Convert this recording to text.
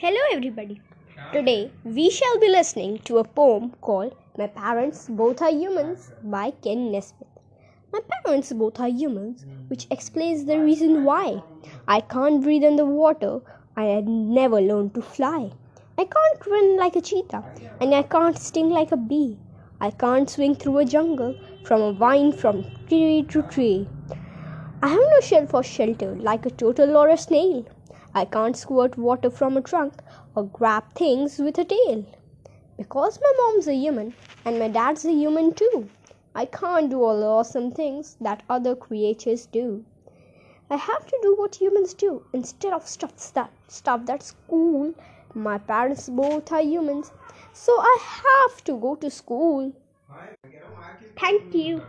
Hello, everybody. Today we shall be listening to a poem called My Parents Both Are Humans by Kenn Nesbitt. My parents both are humans, which explains the reason why I can't breathe in the water, I had never learned to fly. I can't run like a cheetah, and I can't sting like a bee. I can't swing through a jungle from a vine from tree to tree. I have no shell for shelter like a turtle or a snail. I can't squirt water from a trunk or grab things with a tail. Because my mom's a human and my dad's a human too. I can't do all the awesome things that other creatures do. I have to do what humans do instead of stuff that stuff that's cool. My parents both are humans, so I have to go to school. Thank you.